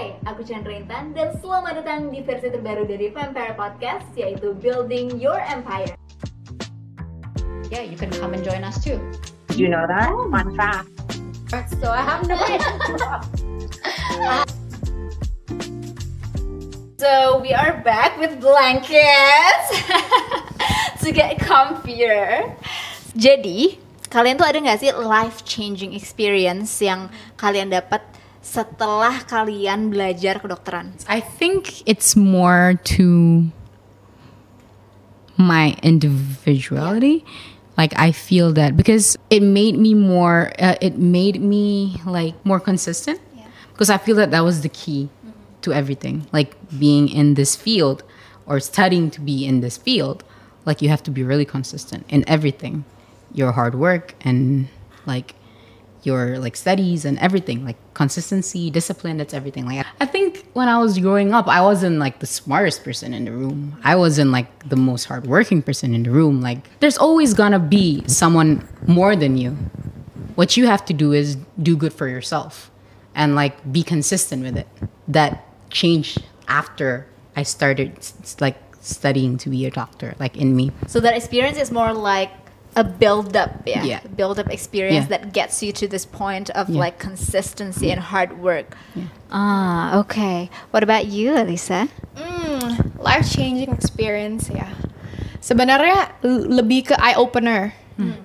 Hai, aku Chandra Intan dan selamat datang di versi terbaru dari Vampire Podcast yaitu Building Your Empire. Yeah, you can come and join us too. You know that? Fun fact. So I have no So we are back with blankets to get comfier. Jadi, kalian tuh ada nggak sih life changing experience yang kalian dapat setelah kalian belajar kedokteran? I think it's more to my individuality. Like I feel that because it made me more, uh, it made me like more consistent. Because I feel that that was the key to everything. Like being in this field or studying to be in this field, like you have to be really consistent in everything, your hard work and like your like studies and everything like consistency discipline that's everything. Like i think when i was growing up i wasn't like the smartest person in the room. I wasn't like the most hardworking person in the room. Like there's always gonna be someone more than you. What you have to do is do good for yourself and like be consistent with it. That changed after i started like studying to be a doctor like in me. So that experience is more like a build up, yeah, Yeah. build up experience Yeah. that gets you to this point of Yeah. like consistency and hard work. Ah, okay. What about you, Elisa? Hmm, life changing experience ya. Sebenarnya l- lebih ke eye opener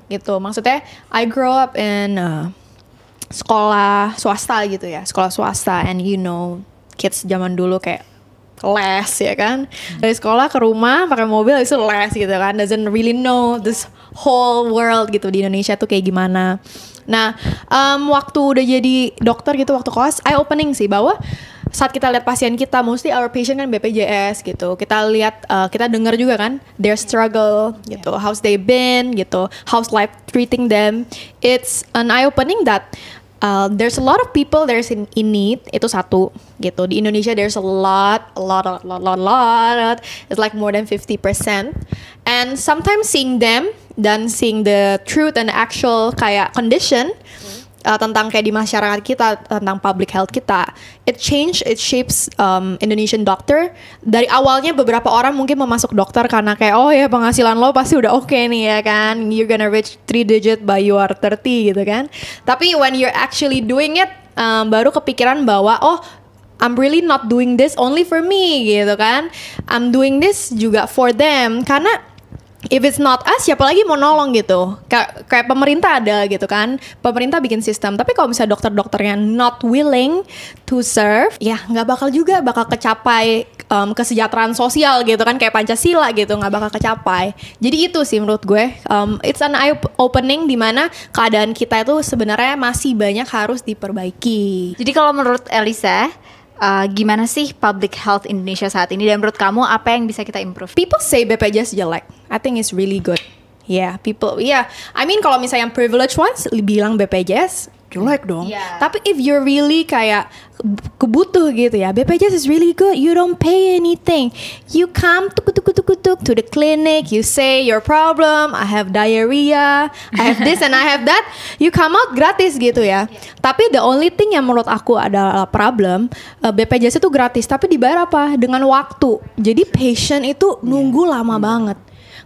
gitu. Maksudnya I grow up in uh, sekolah swasta gitu ya, sekolah swasta and you know kids zaman dulu kayak les ya kan dari sekolah ke rumah pakai mobil itu les gitu kan doesn't really know this whole world gitu di Indonesia tuh kayak gimana. Nah em, waktu udah jadi dokter gitu waktu kelas eye opening sih bahwa saat kita lihat pasien kita mostly our patient kan BPJS gitu. Kita lihat uh, kita dengar juga kan their struggle gitu how's they been gitu how's life treating them. It's an eye opening that Uh, there's a lot of people there's in, in need itu satu gitu. Di Indonesia there's a lot a lot a lot lot lot. It's like more than 50% and sometimes seeing them dan seeing the truth and actual kayak condition uh, tentang kayak di masyarakat kita tentang public health kita it change it shapes um, Indonesian doctor. Dari awalnya beberapa orang mungkin mau masuk dokter karena kayak oh ya penghasilan lo pasti udah oke nih ya kan. You're gonna reach three digit by you are 30 gitu kan. Tapi when you're actually doing it um, baru kepikiran bahwa oh I'm really not doing this only for me gitu kan. I'm doing this juga for them. Karena If it's not us, siapa lagi mau nolong gitu? Kayak, kayak pemerintah ada gitu kan, pemerintah bikin sistem. Tapi kalau misalnya dokter-dokternya not willing to serve, ya nggak bakal juga bakal kecapai um, kesejahteraan sosial gitu kan, kayak Pancasila gitu nggak bakal kecapai. Jadi itu sih menurut gue, um, it's an eye opening di mana keadaan kita itu sebenarnya masih banyak harus diperbaiki. Jadi kalau menurut Elisa, uh, gimana sih public health Indonesia saat ini dan menurut kamu apa yang bisa kita improve? people say BPJS jelek. I think it's really good. Yeah, people. Yeah, I mean kalau misalnya yang privileged ones bilang BPJS jelek dong. Yeah. Tapi if you're really kayak kebutuh gitu ya, BPJS is really good. You don't pay anything. You come tuk tuk tuk tuk to the clinic. You say your problem. I have diarrhea. I have this and I have that. You come out gratis gitu ya. Tapi the only thing yang menurut aku adalah problem uh, BPJS itu gratis. Tapi dibayar apa? Dengan waktu. Jadi patient itu nunggu lama banget.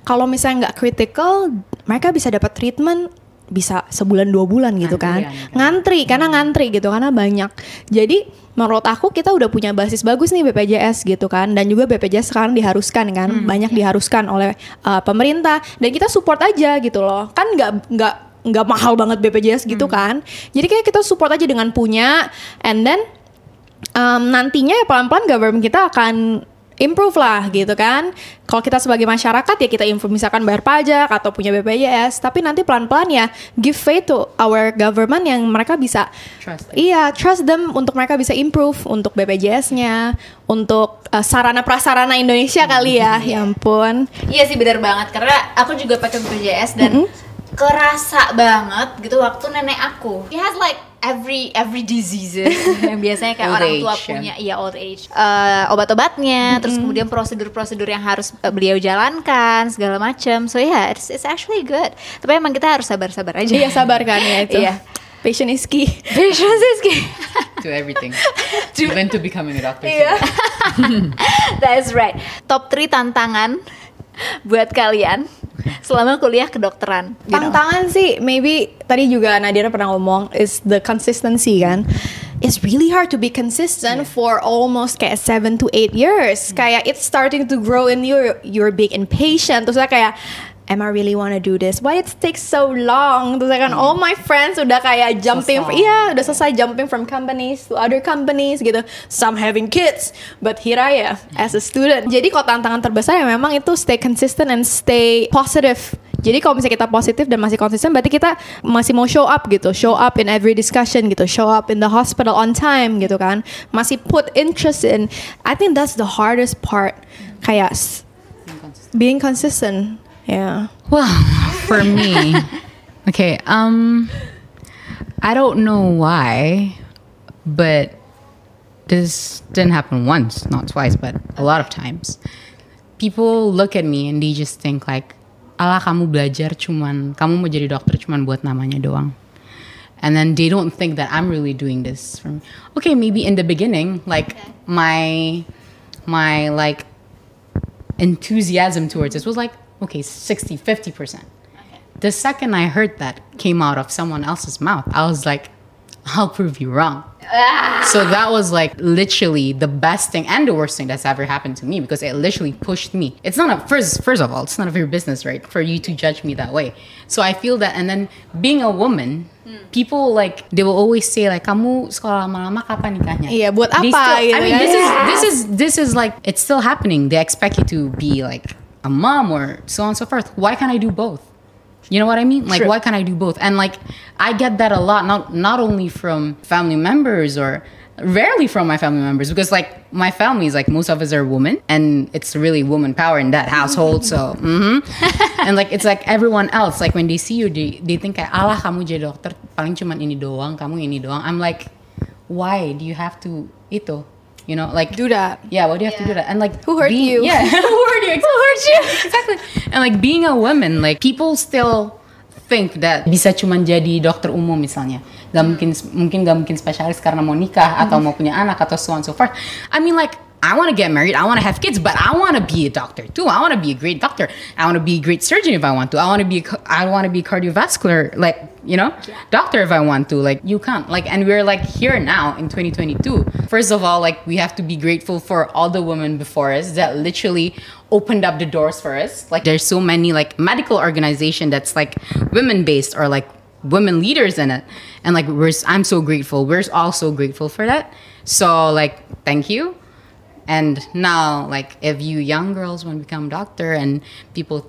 Kalau misalnya nggak critical, mereka bisa dapat treatment bisa sebulan dua bulan gitu kan Antrian, kan? ngantri. Karena ngantri gitu karena banyak. Jadi menurut aku kita udah punya basis bagus nih BPJS gitu kan. Dan juga BPJS sekarang diharuskan kan. Banyak diharuskan oleh uh, pemerintah. Dan kita support aja gitu loh. Kan nggak nggak nggak mahal banget BPJS gitu kan. Jadi kayak kita support aja dengan punya. And then um, nantinya ya pelan-pelan government kita akan improve lah gitu kan. Kalau kita sebagai masyarakat ya kita improve misalkan bayar pajak atau punya BPJS, tapi nanti pelan-pelan ya give faith to our government yang mereka bisa Trust them. Iya, trust them untuk mereka bisa improve untuk BPJS-nya, untuk uh, sarana prasarana Indonesia kali ya. Ya ampun. Iya sih benar banget karena aku juga pakai BPJS dan kerasa banget gitu waktu nenek aku. She has like every every diseases yang biasanya kayak Old orang tua age, ya. punya iya old age. Eh, obat-obatnya, terus kemudian prosedur-prosedur yang harus eh, beliau jalankan segala macam. So yeah, it's, it's actually good. Tapi emang kita harus sabar-sabar aja. Iya, sabar kan ya itu. Iya. Patient is key. Patience is key. to everything, even to becoming a doctor. Iya. That's right. Top 3 tantangan buat kalian selama kuliah kedokteran. you know. Tantangan sih, maybe tadi juga Nadira pernah ngomong is the consistency kan. It's really hard to be consistent for almost kayak seven to eight years. Kayak it's starting to grow in you. You're being impatient. Terus kayak Am I really wanna do this? Why it takes so long? Terus kan all my friends udah kayak jumping, iya udah selesai jumping from companies to other companies gitu. Some having kids, but here I am as a student. Jadi kalau tantangan terbesar ya memang itu stay consistent and stay positive. Jadi kalau misalnya kita positif dan masih konsisten, berarti kita masih mau show up gitu, show up in every discussion gitu, show up in the hospital on time gitu kan, masih put interest in. I think that's the hardest part, kayak being consistent. Yeah. Well, for me, okay, um, I don't know why, but this didn't happen once, not twice, but a lot of times. People look at me and they just think like, ala kamu belajar cuman, kamu mau jadi dokter cuman buat namanya doang. And then they don't think that I'm really doing this for me. Okay, maybe in the beginning, like my, my like enthusiasm towards this was like okay 60 50% the second i heard that came out of someone else's mouth i was like i'll prove you wrong. So that was like literally the best thing and the worst thing that's ever happened to me because it literally pushed me. It's not a first first of all it's none of your business right for you to judge me that way. So i feel that and then being a woman people like they will always say like kamu sekolah lama-lama kapan nikahnya? Iya, buat apa still- I mean this is this is this is like it's still happening. They expect you to be like a mom or so on and so forth. Why can't I do both? You know what I mean? Like True. why can't I do both? And like I get that a lot, not not only from family members or rarely from my family members because like my family is like most of us are women and it's really woman power in that household so mhm. and like it's like everyone else like when they see you they, they think kayak alah kamu jadi dokter paling cuman ini doang kamu ini doang I'm like why do you have to itu you know like Do that. yeah why do you have to do that? And like Who hurt being- you? yeah. Who hurt you? Who hurt you? Exactly. And like being a woman like people still think that bisa cuman jadi dokter umum misalnya. Gak mungkin mungkin gak mungkin spesialis karena mau nikah atau mau punya anak atau so on so forth. I mean like I want to get married I want to have kids but I want to be a doctor too. I want to be a great doctor. I want to be a great surgeon if I want to. I want to be a, I want to be cardiovascular like you know doctor if I want to. Like you can't. Like and we're like here now in 2022 first of all like we have to be grateful for all the women before us that literally opened up the doors for us. Like there's so many like medical organization that's like women based or like women leaders in it. And like we're i'm so grateful. We're all so grateful for that. So like thank you and now like if you young girls want to become doctor and people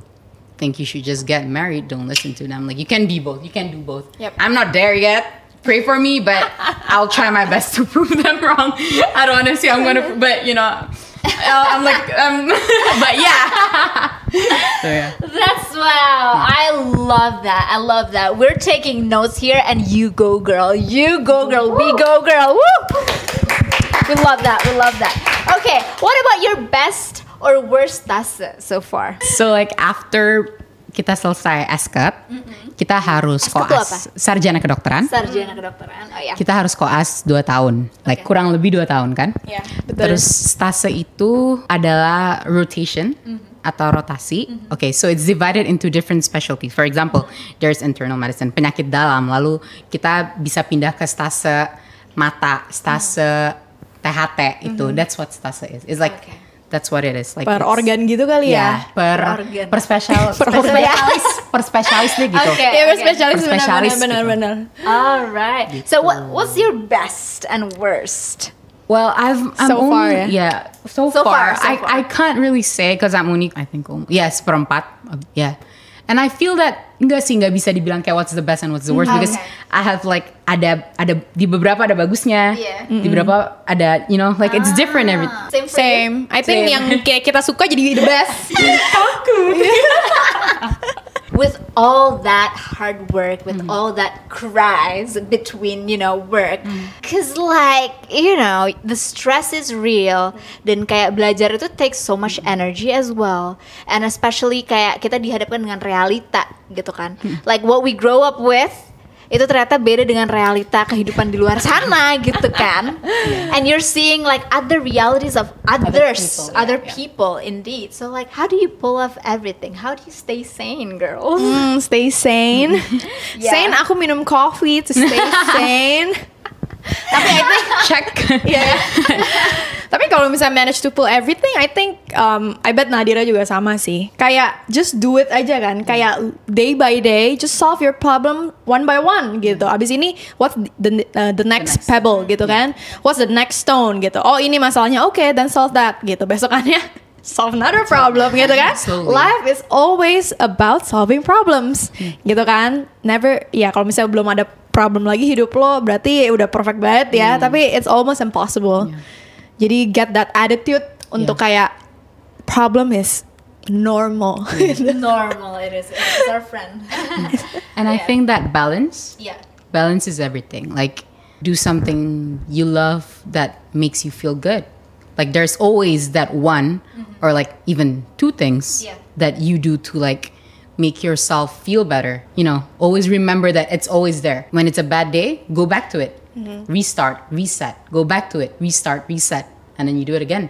think you should just get married don't listen to them like you can be both you can do both Yep. i'm not there yet pray for me but i'll try my best to prove them wrong i don't want to say i'm gonna but you know uh, i'm like um but yeah so yeah That's wow. I love that. I love that. We're taking notes here and you go girl. You go girl. We go girl. Woo! We love that. We love that. Okay, what about your best or worst tase so far? So like after kita selesai SKET, kita harus itu koas sarjana kedokteran. Sarjana kedokteran. Oh ya. Kita harus koas 2 tahun, like kurang lebih 2 tahun kan? Iya, betul. Terus stase itu adalah rotation atau rotasi. Okay, so it's divided into different specialties. For example, there's internal medicine, penyakit dalam. Lalu kita bisa pindah ke stase mata, stase THT itu. That's what stase is. It's like Okay. that's what it is. Like Per organ gitu kali Ya, ya. per Per organ. per spesial Per per spesialis per spesialis deh gitu. Oke. Iya, spesialis Per spesialis benar gitu. benar. All right. So what what's your best and worst? Well, I've I'm So only, far, ya? yeah, so, So far, far, so I far. I can't really say because I'm only I think only, yes perempat uh, yeah, and I feel that enggak sih nggak bisa dibilang kayak what's the best and what's the worst because Okay. I have like ada ada di beberapa ada bagusnya, Yeah. di beberapa ada you know like it's different every Same for you? Same. I think Same. yang kayak kita suka jadi the best. with all that hard work with Mm-hmm. all that cries between you know work Mm. cause like you know the stress is real dan kayak belajar itu takes so much energy as well and especially kayak kita dihadapkan dengan realita gitu kan Mm. like what we grow up with itu ternyata beda dengan realita kehidupan di luar sana gitu kan. And you're seeing like other realities of others, other people, people, yeah, yeah. indeed. So like how do you pull off everything? How do you stay sane, girls? Hmm, stay sane. Yeah. Sane aku minum coffee to stay sane. Tapi I think Check. Iya. Tapi kalau misalnya manage to pull everything, I think um, I bet Nadira juga sama sih. Kayak just do it aja kan. Kayak day by day, just solve your problem one by one gitu. Abis ini what's the uh, the next next. pebble gitu kan? What's the next stone gitu. Oh ini masalahnya, oke, then solve that gitu. Besokannya solve another problem gitu kan. Life is always about solving problems gitu kan. Never ya kalau misalnya belum ada problem lagi hidup lo berarti udah perfect banget ya. Tapi it's almost impossible. Jadi get that attitude untuk kayak problem is normal. Normal it is. It's our friend. And I think that balance, yeah. balance is everything. Like, do something you love that makes you feel good. Like, there's always that one or like even two things Yeah. that you do to like make yourself feel better. You know, always remember that it's always there. When it's a bad day, go back to it. Mm-hmm. Restart, reset, go back to it, restart, reset, and then you do it again.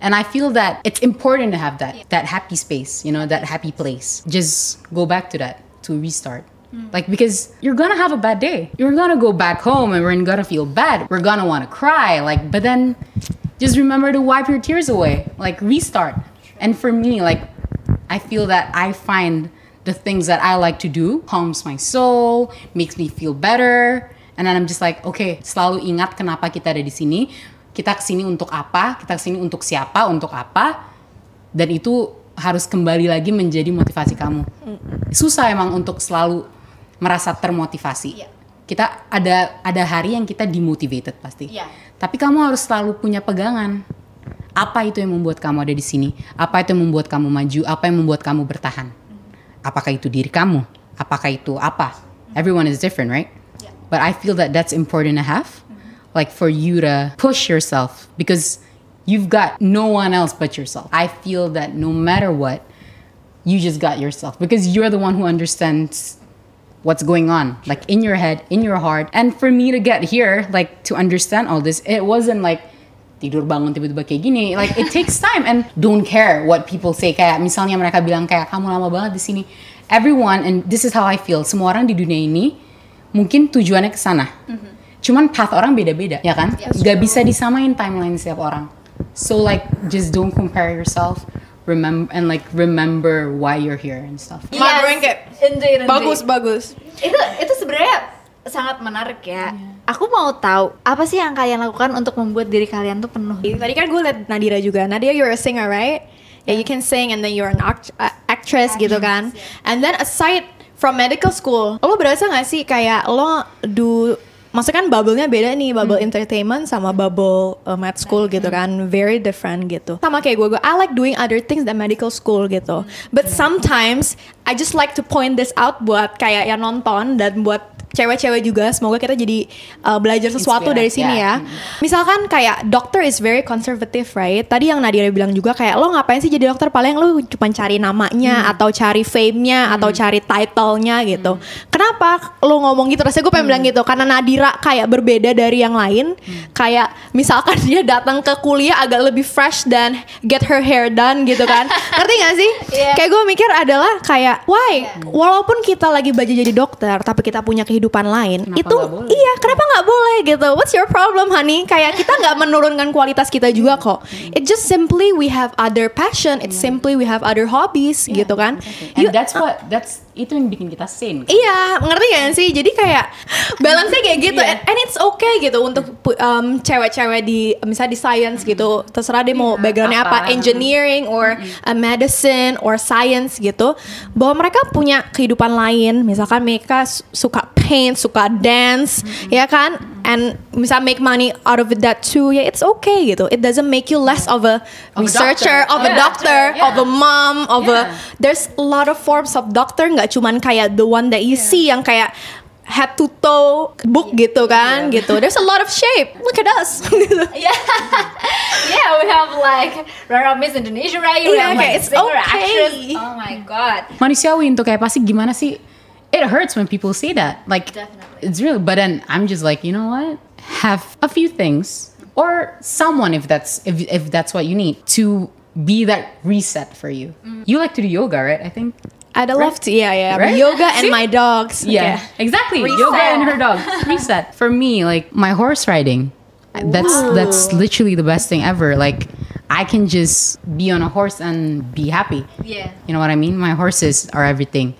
And I feel that it's important to have that that happy space, you know, that happy place. Just go back to that to restart. Mm. Like because you're gonna have a bad day. You're gonna go back home and we're gonna feel bad. We're gonna wanna cry. Like, but then just remember to wipe your tears away. Like restart. And for me, like I feel that I find the things that I like to do calms my soul, makes me feel better. And then I'm just like, okay, selalu ingat kenapa kita ada di sini. Kita ke sini untuk apa? Kita ke sini untuk siapa? Untuk apa? Dan itu harus kembali lagi menjadi motivasi kamu. Susah emang untuk selalu merasa termotivasi. Iya. Kita ada ada hari yang kita demotivated pasti. Iya. Tapi kamu harus selalu punya pegangan. Apa itu yang membuat kamu ada di sini? Apa itu yang membuat kamu maju? Apa yang membuat kamu bertahan? Apakah itu diri kamu? Apakah itu apa? Everyone is different, right? But I feel that that's important to have, like for you to push yourself because you've got no one else but yourself. I feel that no matter what, you just got yourself because you're the one who understands what's going on like in your head in your heart and for me to get here like to understand all this it wasn't like tidur bangun tiba-tiba kayak gini like it takes time and don't care what people say. Kayak misalnya mereka bilang kayak kamu lama banget di sini. Everyone and this is how I feel semua orang di dunia ini mungkin tujuannya ke sana. Cuman path orang beda-beda ya kan? Gak bisa disamain timeline setiap orang. So like just don't compare yourself remember and like remember why you're here and stuff. Indeed, indeed. bagus bagus. itu itu sebenarnya sangat menarik ya. Aku mau tahu apa sih yang kalian lakukan untuk membuat diri kalian tuh penuh. Tadi kan gue liat Nadira juga. Nadira you're a singer, right? Yeah, you can sing and then you're an act- uh, actress gitu kan. And then aside from medical school, lo berasa gak sih kayak lo do Maksudnya kan bubble-nya beda nih, bubble entertainment sama bubble uh, med school gitu kan, very different gitu. Sama kayak gue, gue I like doing other things than medical school gitu. But sometimes I just like to point this out buat kayak yang nonton dan buat cewek-cewek juga. Semoga kita jadi uh, belajar sesuatu dari sini ya. ya. Misalkan kayak dokter is very conservative, right? Tadi yang Nadira bilang juga kayak lo ngapain sih jadi dokter? Paling lo cuma cari namanya atau cari fame-nya atau cari title-nya gitu. Kenapa lo ngomong gitu? Rasanya gue pengen bilang gitu karena Nadira kayak berbeda dari yang lain. Kayak misalkan dia datang ke kuliah agak lebih fresh dan get her hair done gitu kan. Ngerti gak sih? Iya. Kayak gue mikir adalah kayak why? Walaupun kita lagi belajar jadi dokter tapi kita punya kehidupan lain, Kenapa itu iya kenapa nggak boleh gitu what's your problem honey kayak kita nggak menurunkan kualitas kita juga kok it just simply we have other passion it's simply we have other hobbies gitu kan and You- that's what that's itu yang bikin kita sane kan? Iya, ngerti gak sih? Jadi kayak balance-nya kayak gitu, Iya. and, and it's okay gitu untuk um, cewek-cewek di misalnya di science gitu, terserah dia mau backgroundnya apa, apa. engineering or uh, medicine or science gitu, bahwa mereka punya kehidupan lain, misalkan mereka su- suka paint, suka dance, ya kan, and misalnya make money out of that too, ya it's okay gitu. It doesn't make you less of a Of researcher, of a Yeah. doctor, Yeah. of a mom, of a Yeah. there's a lot of forms of doctor nggak cuman kayak the one that you see yang kayak head to toe book gitu kan gitu there's a lot of shape look at us. Yeah, yeah, we have like Rara Miss Indonesia, right? We Iya, have kayak like it's singer, okay. actress. Oh my god. manusiawi untuk kayak pasti gimana sih it hurts when people say that. Like Definitely. It's real. But then I'm just like, you know what? Have a few things or someone if that's if if that's what you need to be that reset for you. Mm. You like to do yoga, right? I think. I'd love to, yeah, yeah. Right? Yoga and See? my dogs. Yeah, Okay. exactly. Yoga and her dog. Reset. For me, like my horse riding, that's that's literally the best thing ever. Like I can just be on a horse and be happy. Yeah. You know what I mean? My horses are everything.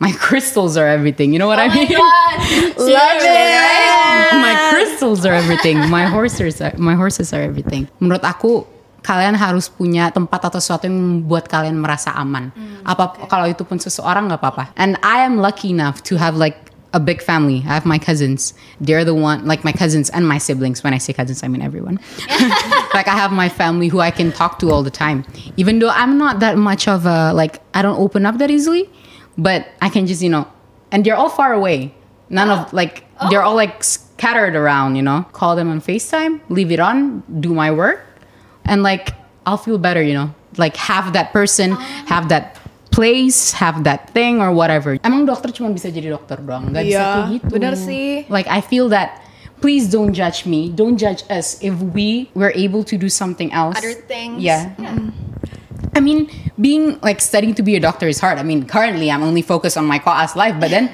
My crystals are everything. You know what I mean? Love it. my crystals are everything. My horses are, my horses are everything. Menurut aku kalian harus punya tempat atau sesuatu yang membuat kalian merasa aman. Apa kalau itu pun seseorang nggak apa-apa. And I am lucky enough to have like a big family. I have my cousins. They're the one like my cousins and my siblings. When I say cousins, I mean everyone. like I have my family who I can talk to all the time. Even though I'm not that much of a like I don't open up that easily, but I can just, you know, and they're all far away. None of like they're all like scattered around, you know. Call them on FaceTime, leave it on, do my work, and like I'll feel better, you know. Like have that person, have that place, have that thing or whatever. Emang dokter cuma bisa jadi dokter doang, nggak bisa Iya, kayak gitu. benar sih. Like I feel that please don't judge me, don't judge us if we were able to do something else. Other things. Yeah. Mm. I mean, being like studying to be a doctor is hard. I mean, currently I'm only focused on my class life, but then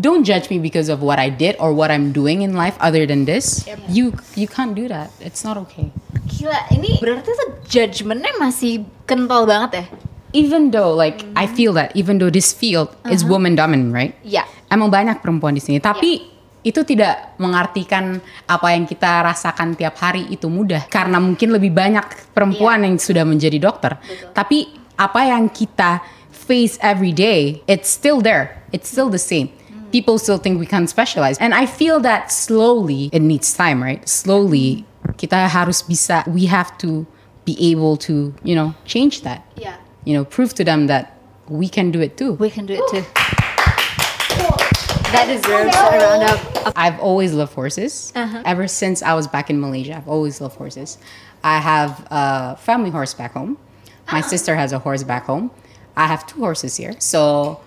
don't judge me because of what I did or what I'm doing in life other than this. You you can't do that. It's not okay. Gila, ini berarti tuh judgementnya masih kental banget ya? Even though like I feel that even though this field is woman dominant, right? Iya. Emang banyak perempuan di sini, tapi itu tidak mengartikan apa yang kita rasakan tiap hari itu mudah karena mungkin lebih banyak perempuan yang sudah menjadi dokter. Tapi apa yang kita face every day, it's still there. It's still the same. People still think we can specialize. And I feel that slowly it needs time, right? Slowly kita harus bisa we have to be able to, you know, change that. Iya. You know, prove to them that we can do it too. We can do it too. That deserves a round of I've always loved horses. Uh-huh. Ever since I was back in Malaysia, I've always loved horses. I have a family horse back home. My ah. sister has a horse back home. I have two horses here. So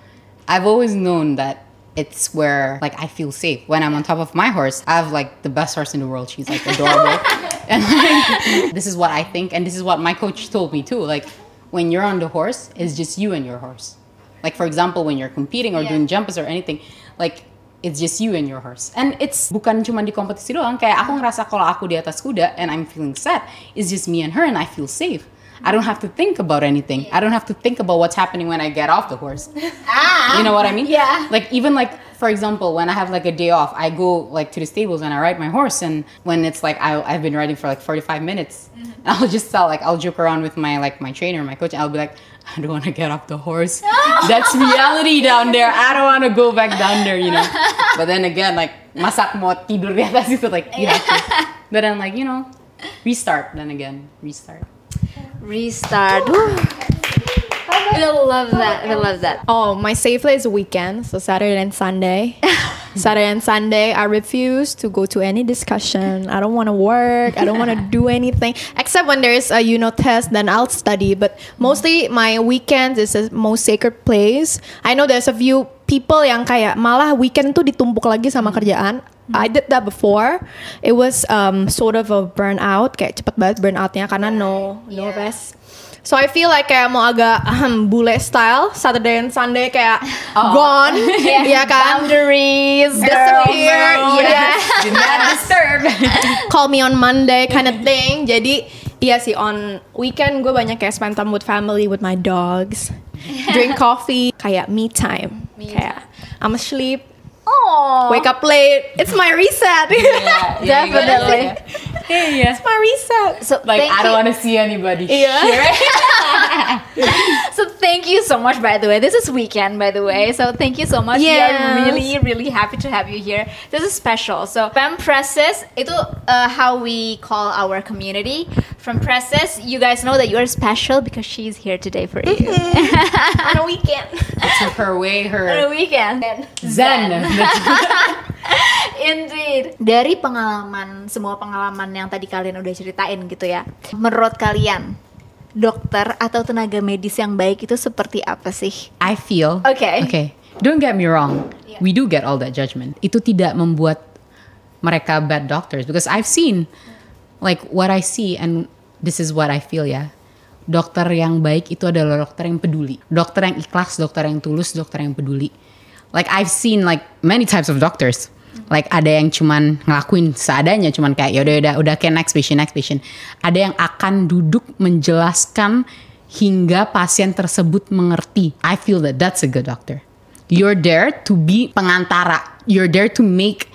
I've always known that it's where like I feel safe. When I'm on top of my horse, I have like the best horse in the world. She's like adorable. and like this is what I think and this is what my coach told me too. Like when you're on the horse, it's just you and your horse. Like for example, when you're competing or Yeah. doing jumps or anything, like it's just you and your horse. And it's bukan cuma di kompetisi doang. Kayak aku ngerasa kalau aku di atas kuda and I'm feeling sad, it's just me and her and I feel safe. I don't have to think about anything. I don't have to think about what's happening when I get off the horse. Ah. You know what I mean? Yeah. Like even like for example, when I have like a day off, I go like to the stables and I ride my horse. And when it's like I, I've been riding for like 45 minutes, and I'll just tell like I'll joke around with my like my trainer, my coach. And I'll be like, I don't want to get off the horse. That's reality down there. I don't want to go back down there, you know. But then again, like masak mau tidur di atas itu like you have to. But then like you know, restart. Then again, restart. restart. We love that. We love that. Oh, my safe day is weekend, so Saturday and Sunday. Saturday and Sunday, I refuse to go to any discussion. I don't want to work. I don't want to do anything except when there's a you know test. Then I'll study. But mostly my weekends is the most sacred place. I know there's a few people yang kayak malah weekend tuh ditumpuk lagi sama kerjaan. I did that before. It was um, sort of a burnout, kayak cepet banget burnoutnya karena no no rest. So I feel like kayak mau agak ahem, bule style Saturday and Sunday kayak gone, ya kan? Boundaries. Disappear, girl mode. yeah. Do not disturb. Call me on Monday kind of thing. Jadi iya sih on weekend gue banyak kayak spend time with family, with my dogs, drink coffee, kayak me time. kayak I'm asleep, Oh. wake up late. It's my reset. Definitely. Hey, yeah. It's my reset. So Like I don't want to see anybody. Yeah. So thank you so much by the way. This is weekend by the way. So thank you so much. We are really really happy to have you here. This is special. So Fem Presses itu uh, how we call our community. From Presses, you guys know that you are special because she's here today for you. on a weekend. Took her away, her. On a her weekend. zen. Indeed. Dari pengalaman semua pengalaman yang tadi kalian udah ceritain gitu ya. Menurut kalian dokter atau tenaga medis yang baik itu seperti apa sih? I feel Okay. Okay. Don't get me wrong, we do get all that judgment. Itu tidak membuat mereka bad doctors because I've seen like what I see and this is what I feel ya. Dokter yang baik itu adalah dokter yang peduli. Dokter yang ikhlas, dokter yang tulus, dokter yang peduli. Like I've seen like many types of doctors. Like ada yang cuman ngelakuin seadanya, cuman kayak ya udah udah udah kayak next patient next patient. Ada yang akan duduk menjelaskan hingga pasien tersebut mengerti. I feel that that's a good doctor. You're there to be pengantara. You're there to make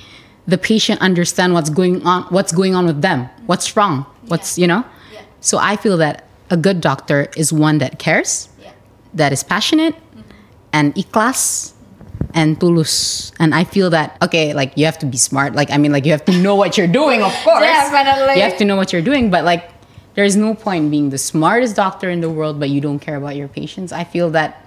the patient understand what's going on what's going on with them. What's wrong? What's, you know? So I feel that a good doctor is one that cares, that is passionate and ikhlas and tulus. And I feel that okay, like you have to be smart. Like I mean like you have to know what you're doing, of course. Definitely. You have to know what you're doing, but like there's no point being the smartest doctor in the world but you don't care about your patients. I feel that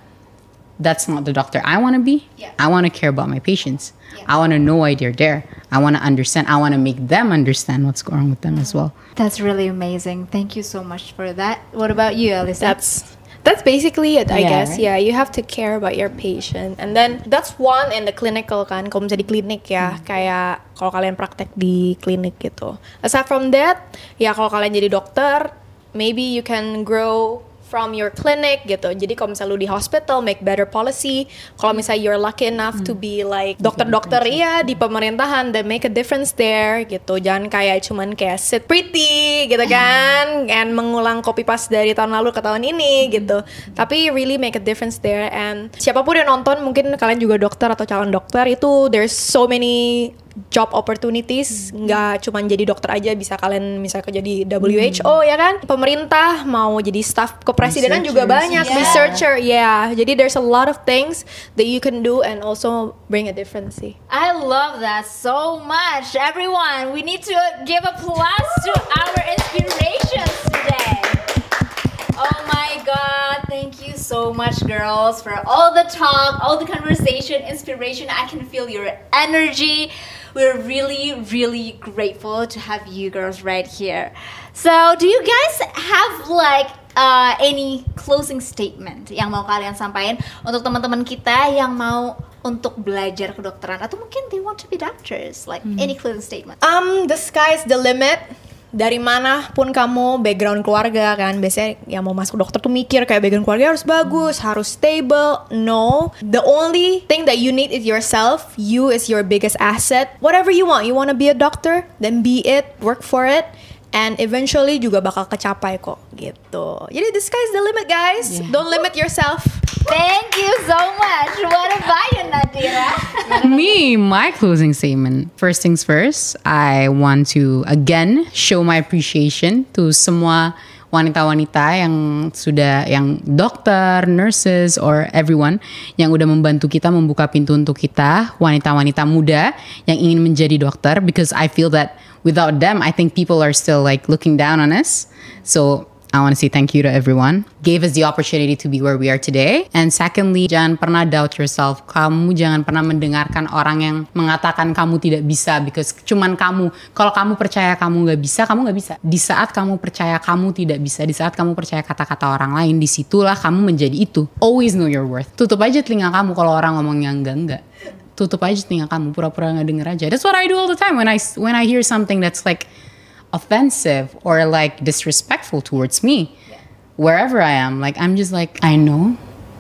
that's not the doctor I want to be. Yeah. I want to care about my patients. Yeah. I want to know why they're there. I want to understand. I want to make them understand what's going on with them as well. That's really amazing. Thank you so much for that. What about you, Alisa? That's that's basically it, I Yeah, guess. right? Yeah, you have to care about your patient, and then that's one in the clinical kan. Kalau misalnya di klinik ya, kayak kalau kalian praktek di klinik gitu. Aside from that, ya kalau kalian jadi dokter, maybe you can grow from your clinic gitu. Jadi kalau misalnya lu di hospital, make better policy. Kalau misalnya you're lucky enough to be like dokter-dokter iya di pemerintahan, then make a difference there gitu. Jangan kayak cuman kayak sit pretty gitu kan, and mengulang copy paste dari tahun lalu ke tahun ini gitu. Tapi really make a difference there. And siapa pun yang nonton, mungkin kalian juga dokter atau calon dokter itu there's so many job opportunities nggak cuma jadi dokter aja bisa kalian misalnya kerja di WHO ya kan pemerintah mau jadi staff kepresidenan juga banyak Yeah. researcher ya jadi there's a lot of things that you can do and also bring a difference sih I love that so much. Everyone, we need to give applause to our inspirations today. Oh my god, thank you so much, girls, for all the talk, all the conversation, inspiration. I can feel your energy. We're really, really grateful to have you girls right here. So, do you guys have like uh, any closing statement yang mau kalian sampaikan untuk teman-teman kita yang mau untuk belajar kedokteran atau mungkin they want to be doctors? Like any closing statement? um the sky's the limit dari mana pun kamu background keluarga kan biasanya yang mau masuk dokter tuh mikir kayak background keluarga harus bagus harus stable. No the only thing that you need is yourself. You is your biggest asset. Whatever you want you want to be a doctor then be it work for it and eventually juga bakal kecapai kok gitu jadi the sky's the limit guys don't limit yourself Thank you so much. What about you, Nadira? Me, my closing statement. First things first, I want to again show my appreciation to semua wanita-wanita yang sudah yang dokter, nurses or everyone yang udah membantu kita membuka pintu untuk kita, wanita-wanita muda yang ingin menjadi dokter because I feel that without them I think people are still like looking down on us. So I want to say thank you to everyone. Gave us the opportunity to be where we are today. And secondly, jangan pernah doubt yourself. Kamu jangan pernah mendengarkan orang yang mengatakan kamu tidak bisa because cuman kamu. Kalau kamu percaya kamu nggak bisa, kamu nggak bisa. Di saat kamu percaya kamu tidak bisa, di saat kamu percaya kata-kata orang lain, di situlah kamu menjadi itu. Always know your worth. Tutup aja telinga kamu kalau orang ngomong yang enggak-enggak. Tutup aja telinga kamu, pura-pura nggak denger aja. That's what I do all the time when I when I hear something that's like offensive or like disrespectful towards me wherever I am. Like I'm just like I know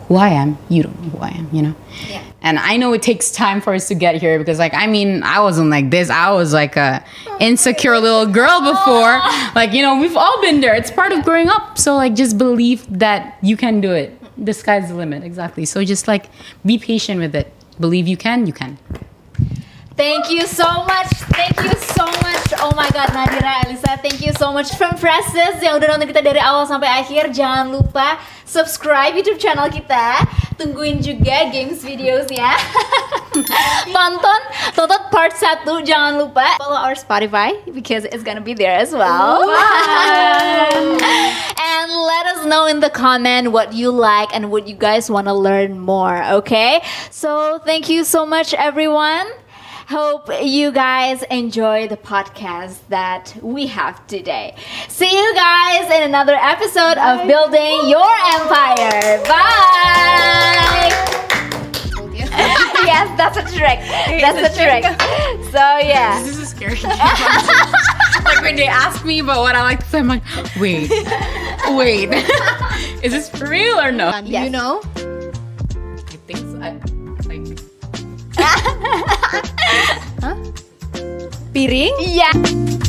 who I am. You don't know who I am, you know? Yeah. And I know it takes time for us to get here because like I mean I wasn't like this. I was like a oh, insecure little girl oh. before. Like, you know, we've all been there. It's part of growing up. So like just believe that you can do it. The sky's the limit, exactly. So just like be patient with it. Believe you can, you can. Thank you so much. Thank you so much. Oh my god, Nadira, Elisa, thank you so much from Presses yang udah nonton kita dari awal sampai akhir. Jangan lupa subscribe YouTube channel kita. Tungguin juga games videosnya. tonton, tonton part 1 jangan lupa. Follow our Spotify because it's gonna be there as well. and let us know in the comment what you like and what you guys want to learn more, okay? So, thank you so much everyone. Hope you guys enjoy the podcast that we have today. See you guys in another episode of Building Your Empire. Bye. yes, that's a trick. That's a trick. So yeah. This is a scary Like when they ask me about what I like to say, I'm like, wait, wait. is this for real or no? Do you know? I think so. I, like, Piring? Yeah.